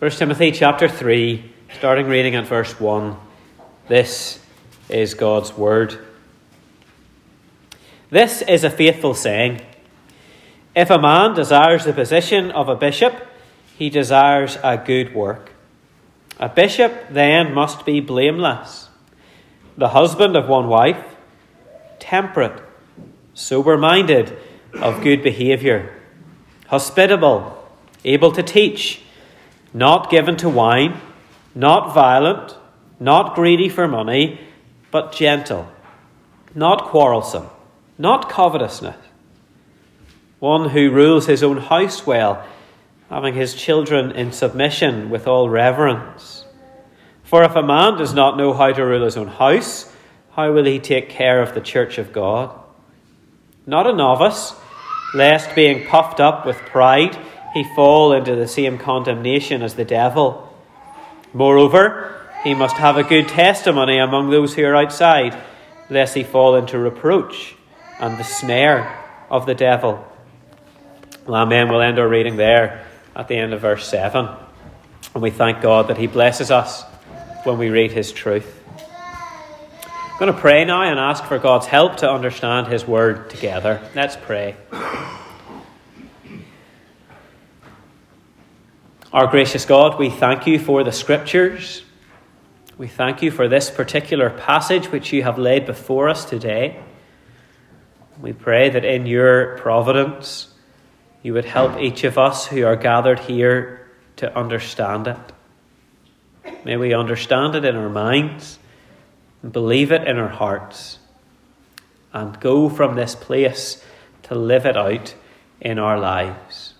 1 Timothy chapter 3, starting reading at verse 1. This is God's word. This is a faithful saying. If a man desires the position of a bishop, he desires a good work. A bishop then must be blameless, the husband of one wife, temperate, sober minded, of good behaviour, hospitable, able to teach not given to wine, not violent, not greedy for money, but gentle, not quarrelsome, not covetousness. One who rules his own house well, having his children in submission with all reverence. For if a man does not know how to rule his own house, how will he take care of the church of God? Not a novice, lest being puffed up with pride, he fall into the same condemnation as the devil. Moreover, he must have a good testimony among those who are outside, lest he fall into reproach and the snare of the devil. Well, amen. We'll end our reading there at the end of verse 7. And we thank God that He blesses us when we read His truth. I'm going to pray now and ask for God's help to understand His word together. Let's pray. Our gracious God, we thank you for the scriptures. We thank you for this particular passage which you have laid before us today. We pray that in your providence you would help each of us who are gathered here to understand it. May we understand it in our minds and believe it in our hearts and go from this place to live it out in our lives.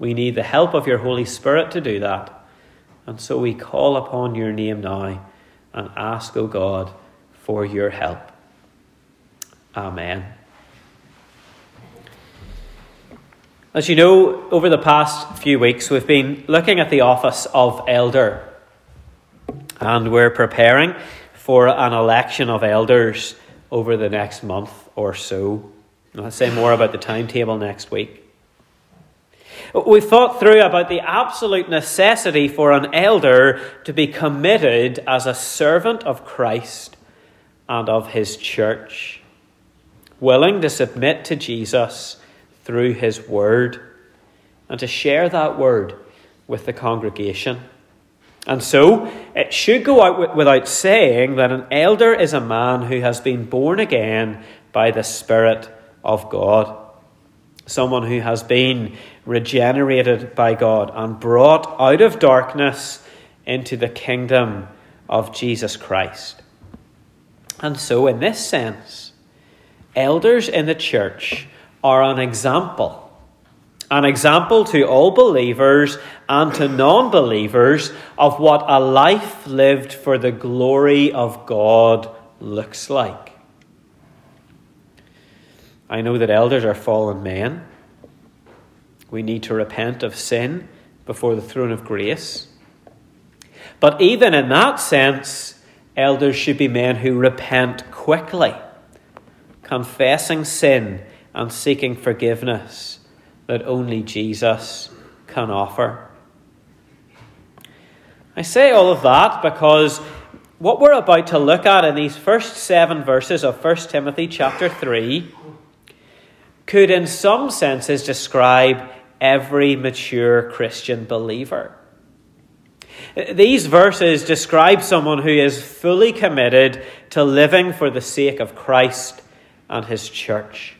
We need the help of your Holy Spirit to do that. And so we call upon your name now and ask, O God, for your help. Amen. As you know, over the past few weeks, we've been looking at the office of elder, and we're preparing for an election of elders over the next month or so. I'll say more about the timetable next week. We've thought through about the absolute necessity for an elder to be committed as a servant of Christ and of his church, willing to submit to Jesus through his word and to share that word with the congregation. And so, it should go out without saying that an elder is a man who has been born again by the Spirit of God someone who has been regenerated by God and brought out of darkness into the kingdom of Jesus Christ. And so, in this sense, elders in the church are an example. An example to all believers and to non believers of what a life lived for the glory of God looks like. I know that elders are fallen men. We need to repent of sin before the throne of grace. But even in that sense, elders should be men who repent quickly, confessing sin and seeking forgiveness that only Jesus can offer. I say all of that because what we're about to look at in these first seven verses of 1 Timothy chapter 3 could, in some senses, describe every mature Christian believer. These verses describe someone who is fully committed to living for the sake of Christ and his church,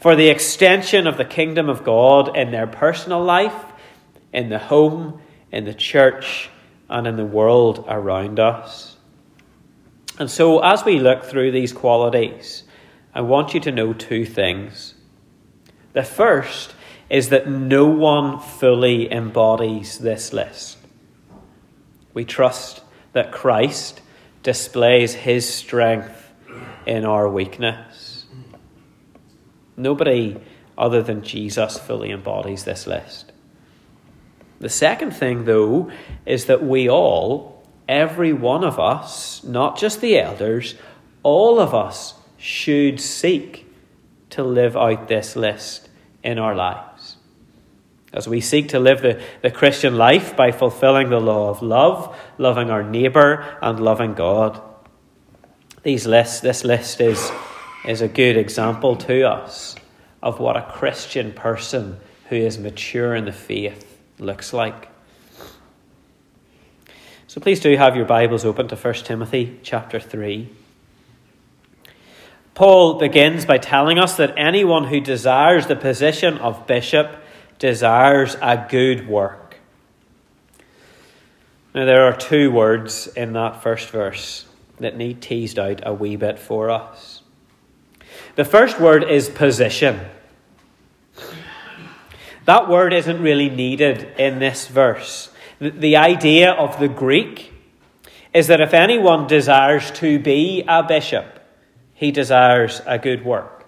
for the extension of the kingdom of God in their personal life, in the home, in the church, and in the world around us. And so, as we look through these qualities, I want you to know two things. The first is that no one fully embodies this list. We trust that Christ displays his strength in our weakness. Nobody other than Jesus fully embodies this list. The second thing, though, is that we all, every one of us, not just the elders, all of us should seek to live out this list in our lives. as we seek to live the, the Christian life by fulfilling the law of love, loving our neighbour, and loving God. These lists, this list is, is a good example to us of what a Christian person who is mature in the faith looks like. So please do have your Bibles open to 1 Timothy chapter 3. Paul begins by telling us that anyone who desires the position of bishop desires a good work. Now, there are two words in that first verse that need teased out a wee bit for us. The first word is position. That word isn't really needed in this verse. The idea of the Greek is that if anyone desires to be a bishop, he desires a good work.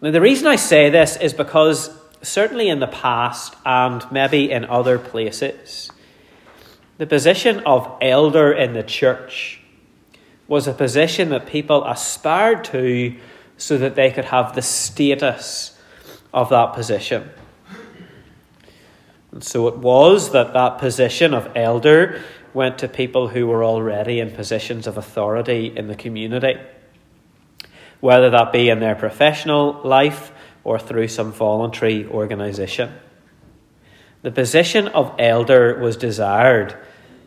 Now, the reason I say this is because, certainly in the past and maybe in other places, the position of elder in the church was a position that people aspired to so that they could have the status of that position. And so it was that that position of elder went to people who were already in positions of authority in the community, whether that be in their professional life or through some voluntary organisation. The position of elder was desired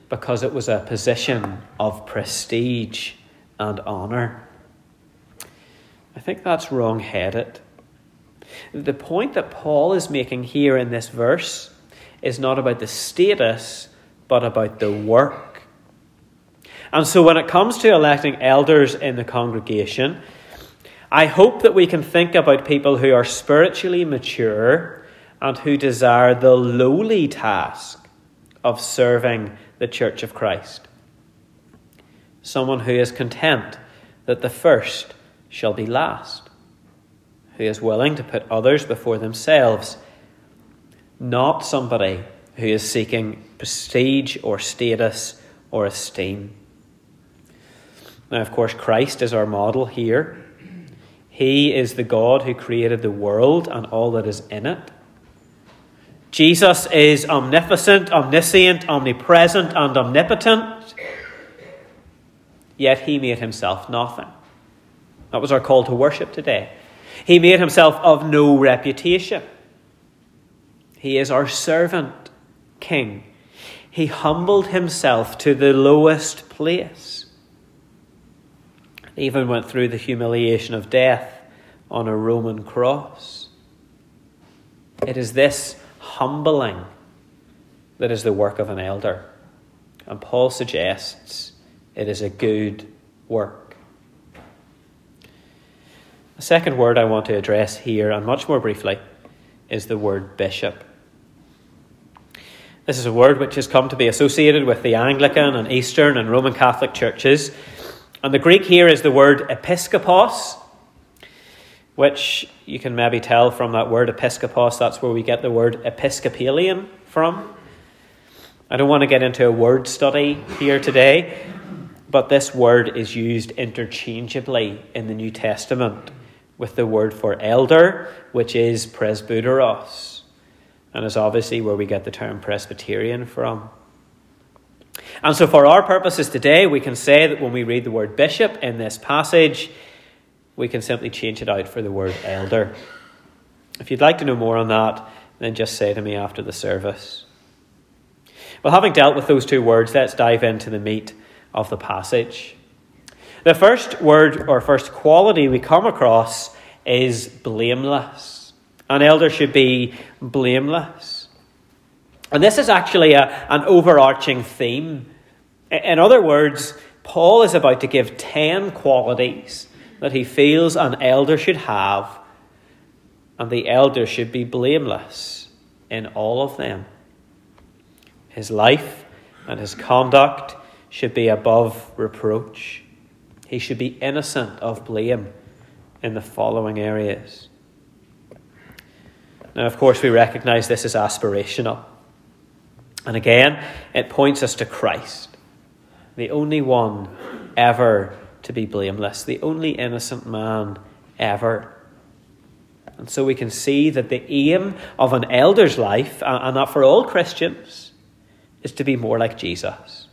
because it was a position of prestige and honour. I think that's wrong headed. The point that Paul is making here in this verse is not about the status but about the work. And so when it comes to electing elders in the congregation, I hope that we can think about people who are spiritually mature and who desire the lowly task of serving the Church of Christ. Someone who is content that the first shall be last, who is willing to put others before themselves, not somebody who is seeking prestige or status or esteem. Now, of course, Christ is our model here. He is the God who created the world and all that is in it. Jesus is omnipotent, omniscient, omnipresent, and omnipotent. Yet he made himself nothing. That was our call to worship today. He made himself of no reputation. He is our servant king. He humbled himself to the lowest place. Even went through the humiliation of death on a Roman cross. It is this humbling that is the work of an elder. And Paul suggests it is a good work. The second word I want to address here, and much more briefly, is the word bishop. This is a word which has come to be associated with the Anglican and Eastern and Roman Catholic churches. And the Greek here is the word episkopos, which you can maybe tell from that word episkopos, that's where we get the word Episcopalian from. I don't want to get into a word study here today, but this word is used interchangeably in the New Testament with the word for elder, which is presbyteros and is obviously where we get the term Presbyterian from. And so, for our purposes today, we can say that when we read the word bishop in this passage, we can simply change it out for the word elder. If you'd like to know more on that, then just say to me after the service. Well, having dealt with those two words, let's dive into the meat of the passage. The first word or first quality we come across is blameless. An elder should be blameless. And this is actually a, an overarching theme. In other words, Paul is about to give 10 qualities that he feels an elder should have, and the elder should be blameless in all of them. His life and his conduct should be above reproach. He should be innocent of blame in the following areas. Now, of course, we recognize this is aspirational. And again, it points us to Christ, the only one ever to be blameless, the only innocent man ever. And so we can see that the aim of an elder's life, and that for all Christians, is to be more like Jesus.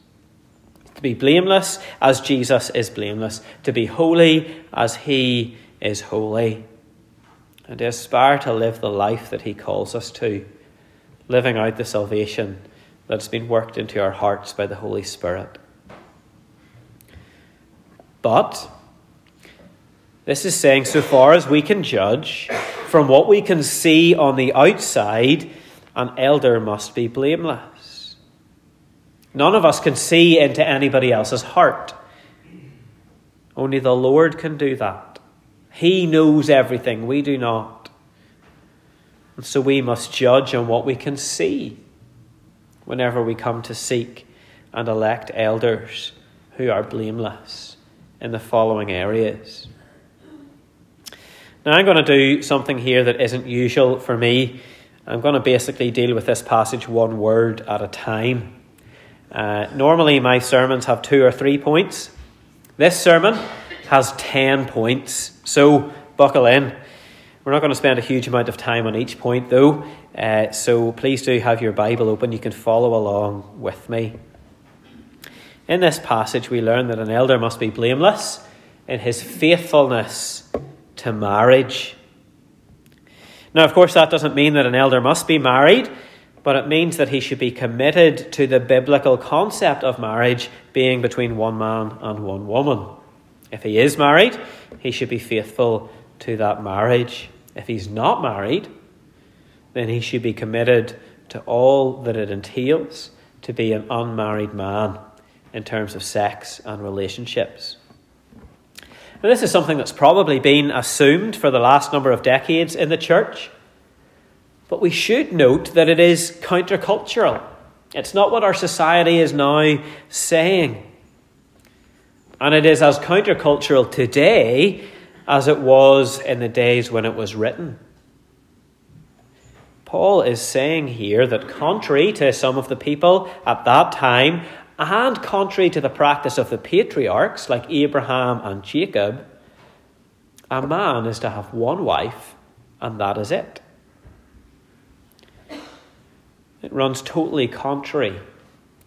Be blameless as Jesus is blameless. To be holy as he is holy. And to aspire to live the life that he calls us to, living out the salvation that's been worked into our hearts by the Holy Spirit. But this is saying, so far as we can judge, from what we can see on the outside, an elder must be blameless. None of us can see into anybody else's heart. Only the Lord can do that. He knows everything, we do not. And so we must judge on what we can see whenever we come to seek and elect elders who are blameless in the following areas. Now, I'm going to do something here that isn't usual for me. I'm going to basically deal with this passage one word at a time. Uh, normally, my sermons have two or three points. This sermon has 10 points, so buckle in. We're not going to spend a huge amount of time on each point, though, uh, so please do have your Bible open. You can follow along with me. In this passage, we learn that an elder must be blameless in his faithfulness to marriage. Now, of course, that doesn't mean that an elder must be married, but it means that he should be committed to the biblical concept of marriage being between one man and one woman. If he is married, he should be faithful to that marriage. If he's not married, then he should be committed to all that it entails to be an unmarried man in terms of sex and relationships. Now, this is something that's probably been assumed for the last number of decades in the church, but we should note that it is countercultural. It's not what our society is now saying. And it is as countercultural today as it was in the days when it was written. Paul is saying here that, contrary to some of the people at that time, and contrary to the practice of the patriarchs like Abraham and Jacob, a man is to have one wife, and that is it. It runs totally contrary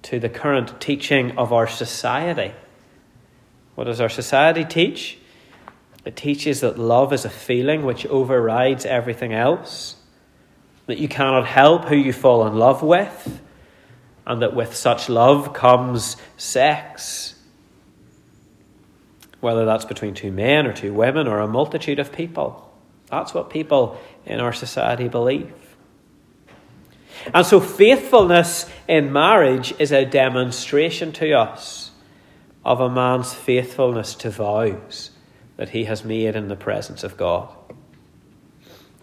to the current teaching of our society. What does our society teach? It teaches that love is a feeling which overrides everything else, that you cannot help who you fall in love with and that with such love comes sex. Whether that's between two men or two women or a multitude of people. That's what people in our society believe. And so, faithfulness in marriage is a demonstration to us of a man's faithfulness to vows that he has made in the presence of God.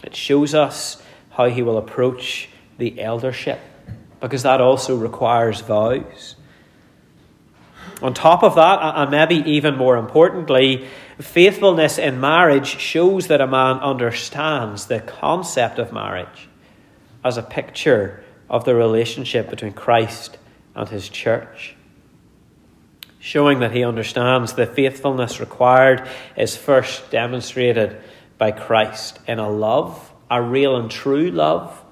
It shows us how he will approach the eldership because that also requires vows. On top of that, and maybe even more importantly, faithfulness in marriage shows that a man understands the concept of marriage as a picture of the relationship between Christ and his church. Showing that he understands the faithfulness required is first demonstrated by Christ in a love, a real and true love,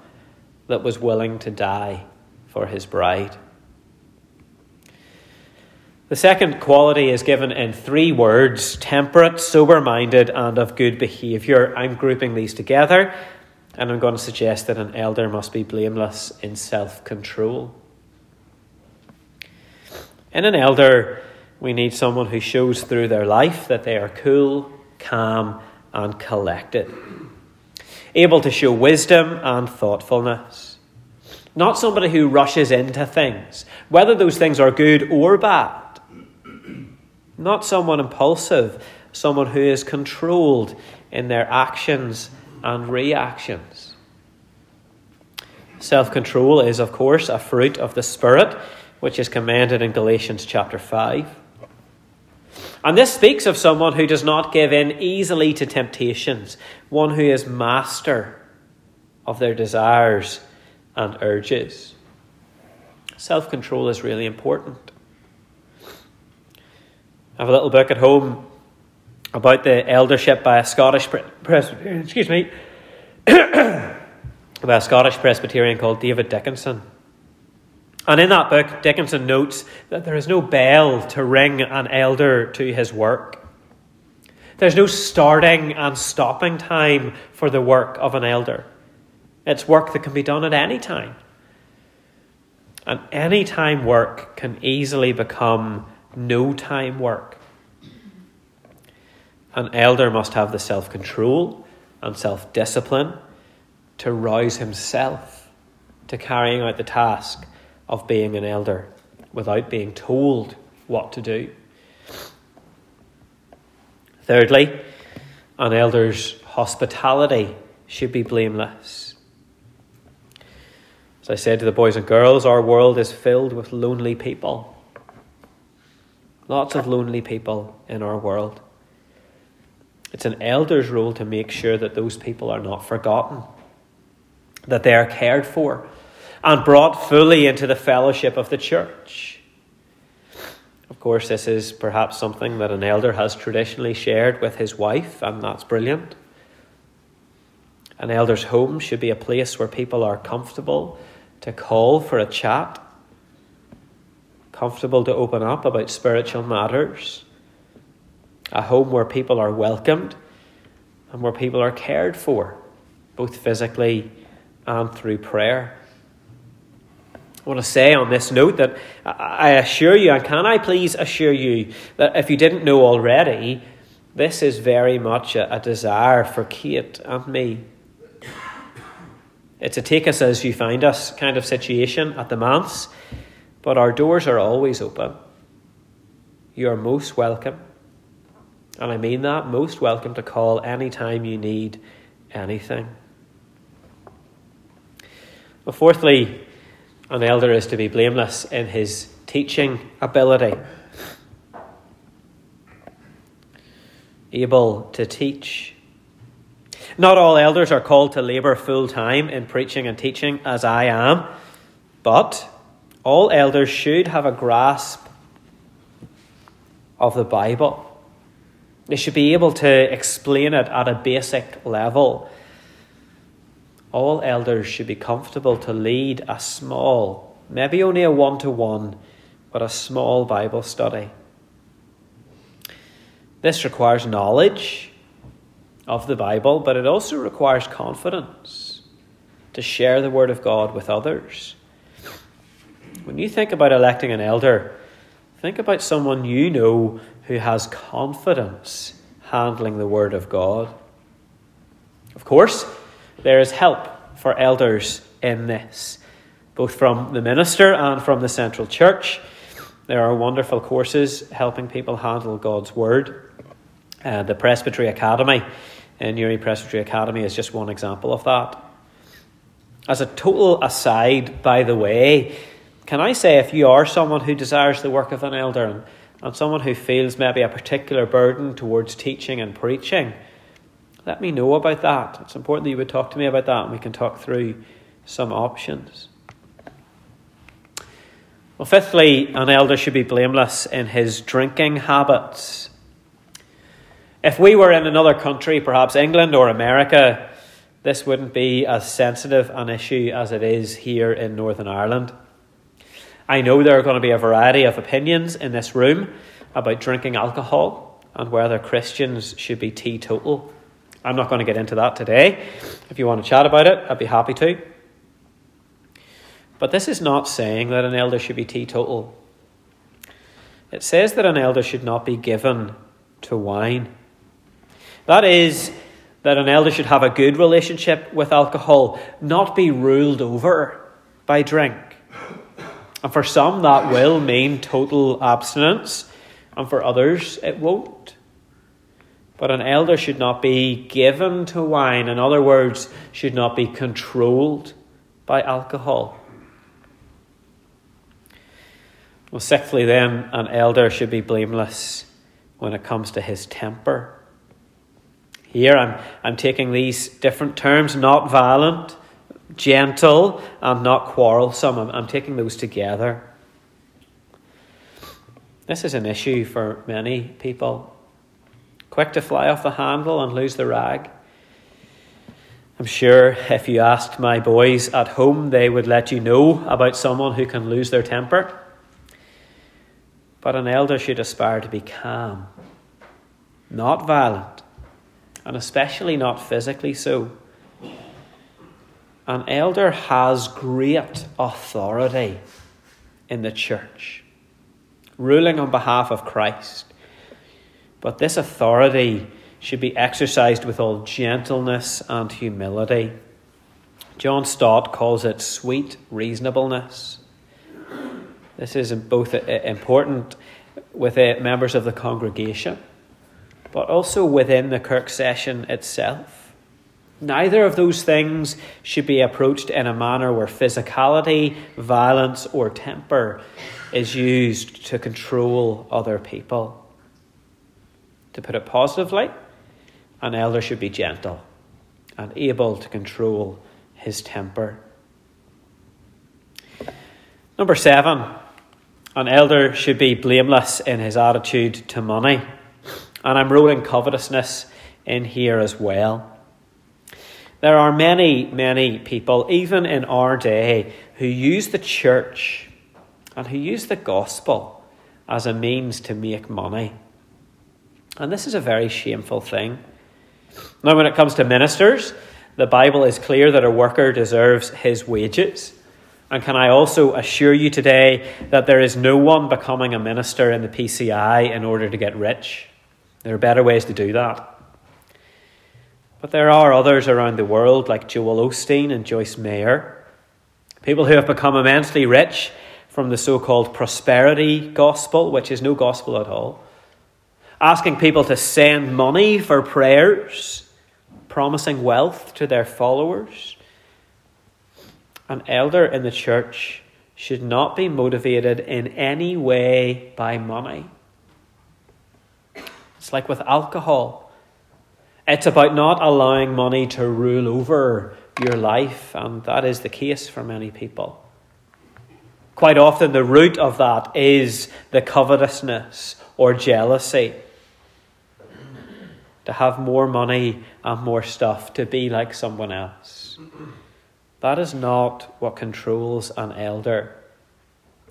that was willing to die for his bride. The second quality is given in three words temperate, sober minded, and of good behaviour. I'm grouping these together, and I'm going to suggest that an elder must be blameless in self control. In an elder, we need someone who shows through their life that they are cool, calm, and collected, able to show wisdom and thoughtfulness not somebody who rushes into things, whether those things are good or bad. Not someone impulsive, someone who is controlled in their actions and reactions. Self control is, of course, a fruit of the Spirit, which is commanded in Galatians chapter 5. And this speaks of someone who does not give in easily to temptations, one who is master of their desires and urges. Self control is really important. I have a little book at home about the eldership by a Scottish Presbyterian, excuse me, by a Scottish Presbyterian called David Dickinson. And in that book, Dickinson notes that there is no bell to ring an elder to his work. There's no starting and stopping time for the work of an elder. It's work that can be done at any time. And any time work can easily become no time work. An elder must have the self control and self discipline to rouse himself to carrying out the task of being an elder without being told what to do. Thirdly, an elder's hospitality should be blameless. As I said to the boys and girls, our world is filled with lonely people. Lots of lonely people in our world. It's an elder's role to make sure that those people are not forgotten, that they are cared for, and brought fully into the fellowship of the church. Of course, this is perhaps something that an elder has traditionally shared with his wife, and that's brilliant. An elder's home should be a place where people are comfortable to call for a chat, comfortable to open up about spiritual matters, a home where people are welcomed and where people are cared for, both physically and through prayer. I want to say on this note that I assure you, and can I please assure you, that if you didn't know already, this is very much a, a desire for Kate and me. It's a take us as you find us kind of situation at the manse, but our doors are always open. You are most welcome. And I mean that, most welcome to call anytime you need anything. Fourthly, an elder is to be blameless in his teaching ability, able to teach. Not all elders are called to labour full time in preaching and teaching, as I am, but all elders should have a grasp of the Bible. They should be able to explain it at a basic level all elders should be comfortable to lead a small, maybe only a one to one, but a small Bible study. This requires knowledge of the Bible, but it also requires confidence to share the Word of God with others. When you think about electing an elder, think about someone you know who has confidence handling the Word of God. Of course, there is help for elders in this, both from the minister and from the central church. There are wonderful courses helping people handle God's Word. Uh, the Presbytery Academy, uh, Newry Presbytery Academy, is just one example of that. As a total aside, by the way, can I say if you are someone who desires the work of an elder and, someone who feels maybe a particular burden towards teaching and preaching, let me know about that. It's important that you would talk to me about that and we can talk through some options. Well, fifthly, an elder should be blameless in his drinking habits. If we were in another country, perhaps England or America, this wouldn't be as sensitive an issue as it is here in Northern Ireland. I know there are going to be a variety of opinions in this room about drinking alcohol and whether Christians should be teetotal. I'm not going to get into that today. If you want to chat about it, I'd be happy to. But this is not saying that an elder should be teetotal. It says that an elder should not be given to wine. That is, that an elder should have a good relationship with alcohol, not be ruled over by drink. And for some, that will mean total abstinence, and for others, it won't. But an elder should not be given to wine, in other words, should not be controlled by alcohol. Well, sixthly, then, an elder should be blameless when it comes to his temper. Here I'm, I'm taking these different terms not violent, gentle, and not quarrelsome. I'm, I'm taking those together. This is an issue for many people quick to fly off the handle and lose the rag. I'm sure if you asked my boys at home, they would let you know about someone who can lose their temper. But an elder should aspire to be calm, not violent, and especially not physically so. An elder has great authority in the church, ruling on behalf of Christ. But this authority should be exercised with all gentleness and humility. John Stott calls it sweet reasonableness. This is both important with members of the congregation, but also within the kirk session itself. Neither of those things should be approached in a manner where physicality, violence, or temper is used to control other people. To put it positively, an elder should be gentle and able to control his temper. Number seven, an elder should be blameless in his attitude to money. And I'm rolling covetousness in here as well. There are many, many people, even in our day, who use the church and who use the gospel as a means to make money. And this is a very shameful thing. Now, when it comes to ministers, the Bible is clear that a worker deserves his wages. And can I also assure you today that there is no one becoming a minister in the PCI in order to get rich? There are better ways to do that. But there are others around the world, like Joel Osteen and Joyce Meyer, people who have become immensely rich from the so called prosperity gospel, which is no gospel at all, asking people to send money for prayers promising wealth to their followers. An elder in the church should not be motivated in any way by money. It's like with alcohol. It's about not allowing money to rule over your life, and that is the case for many people. Quite often, the root of that is the covetousness or jealousy to have more money and more stuff, to be like someone else. That is not what controls an elder.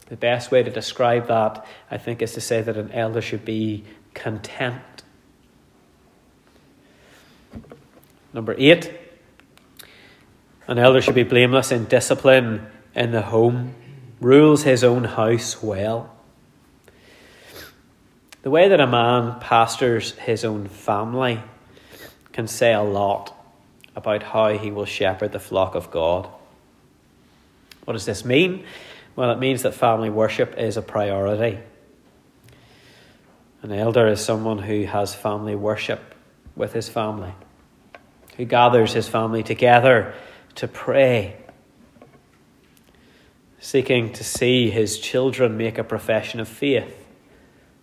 The best way to describe that, I think, is to say that an elder should be content. Number eight, an elder should be blameless in discipline in the home, rules his own house well. The way that a man pastors his own family can say a lot about how he will shepherd the flock of God. What does this mean? Well, it means that family worship is a priority. An elder is someone who has family worship with his family, who gathers his family together to pray, seeking to see his children make a profession of faith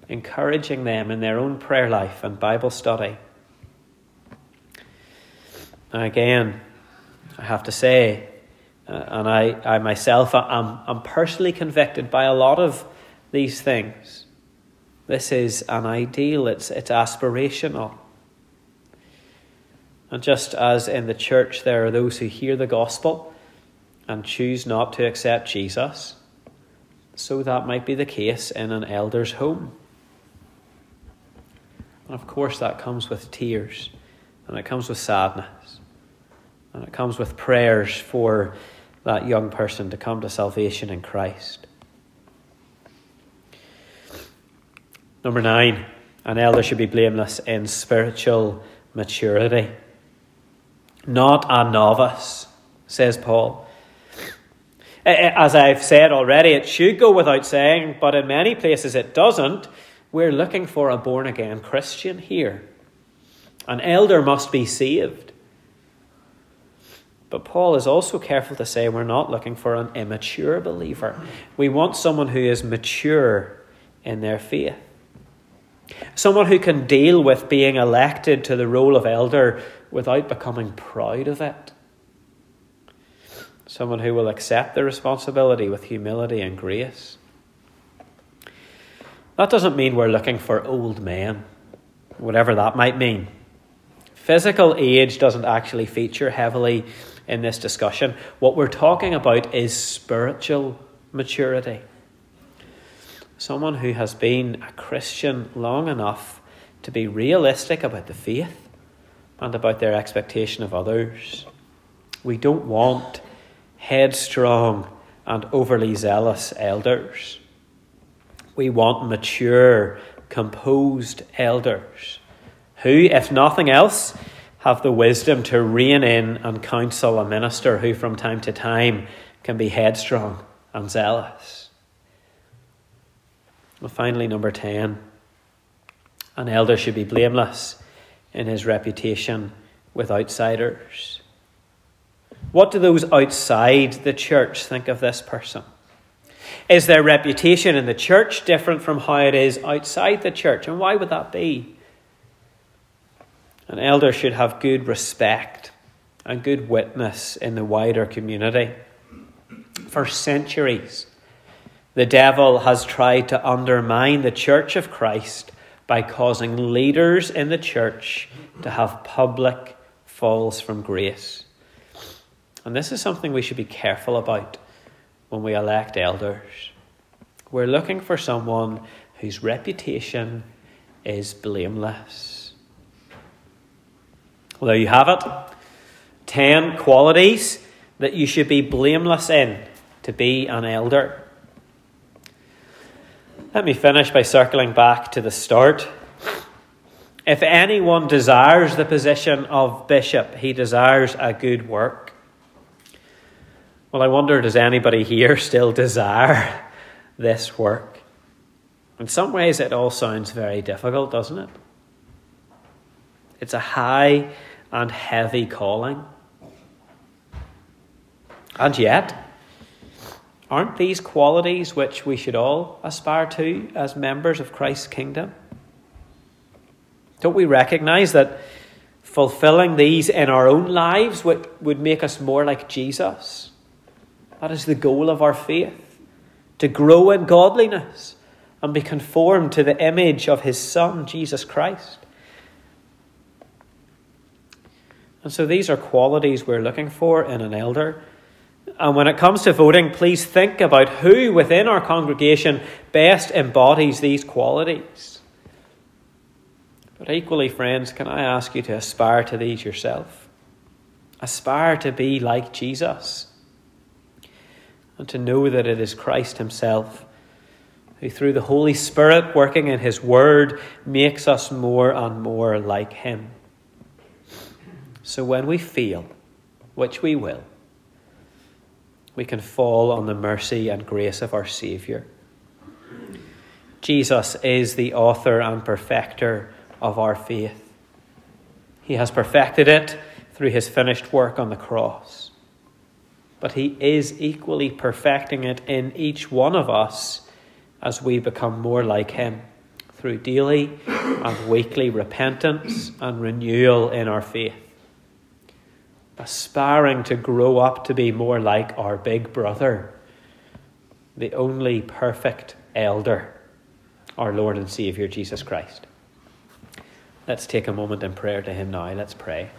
encouraging them in their own prayer life and Bible study. Now, again, I have to say, uh, and I, I myself am I'm personally convicted by a lot of these things. This is an ideal, it's, it's aspirational. And just as in the church there are those who hear the gospel and choose not to accept Jesus, so that might be the case in an elder's home. And of course, that comes with tears, and it comes with sadness, and it comes with prayers for that young person to come to salvation in Christ. Number nine, an elder should be blameless in spiritual maturity. Not a novice, says Paul. As I've said already, it should go without saying, but in many places it doesn't. We're looking for a born again Christian here. An elder must be saved. But Paul is also careful to say we're not looking for an immature believer. We want someone who is mature in their faith. Someone who can deal with being elected to the role of elder without becoming proud of it. Someone who will accept the responsibility with humility and grace. That doesn't mean we're looking for old men, whatever that might mean. Physical age doesn't actually feature heavily in this discussion. What we're talking about is spiritual maturity. Someone who has been a Christian long enough to be realistic about the faith and about their expectation of others. We don't want headstrong and overly zealous elders. We want mature, composed elders who, if nothing else, have the wisdom to rein in and counsel a minister who, from time to time, can be headstrong and zealous. And finally, number 10 an elder should be blameless in his reputation with outsiders. What do those outside the church think of this person? Is their reputation in the church different from how it is outside the church? And why would that be? An elder should have good respect and good witness in the wider community. For centuries, the devil has tried to undermine the church of Christ by causing leaders in the church to have public falls from grace. And this is something we should be careful about when we elect elders. We're looking for someone whose reputation is blameless. Well, there you have it. Ten qualities that you should be blameless in to be an elder. Let me finish by circling back to the start. If anyone desires the position of bishop, he desires a good work. Well, I wonder does anybody here still desire this work? In some ways, it all sounds very difficult, doesn't it? It's a high and heavy calling. And yet, Aren't these qualities which we should all aspire to as members of Christ's kingdom? Don't we recognize that fulfilling these in our own lives would, would make us more like Jesus? That is the goal of our faith to grow in godliness and be conformed to the image of his Son, Jesus Christ. And so these are qualities we're looking for in an elder. And when it comes to voting, please think about who within our congregation best embodies these qualities. But equally, friends, can I ask you to aspire to these yourself? Aspire to be like Jesus and to know that it is Christ Himself who, through the Holy Spirit working in His Word, makes us more and more like Him. So when we feel, which we will, we can fall on the mercy and grace of our Saviour. Jesus is the author and perfecter of our faith. He has perfected it through his finished work on the cross. But he is equally perfecting it in each one of us as we become more like him through daily and weekly repentance and renewal in our faith aspiring to grow up to be more like our big brother, the only perfect elder, our Lord and Saviour Jesus Christ. Let's take a moment in prayer to Him now. Let's pray.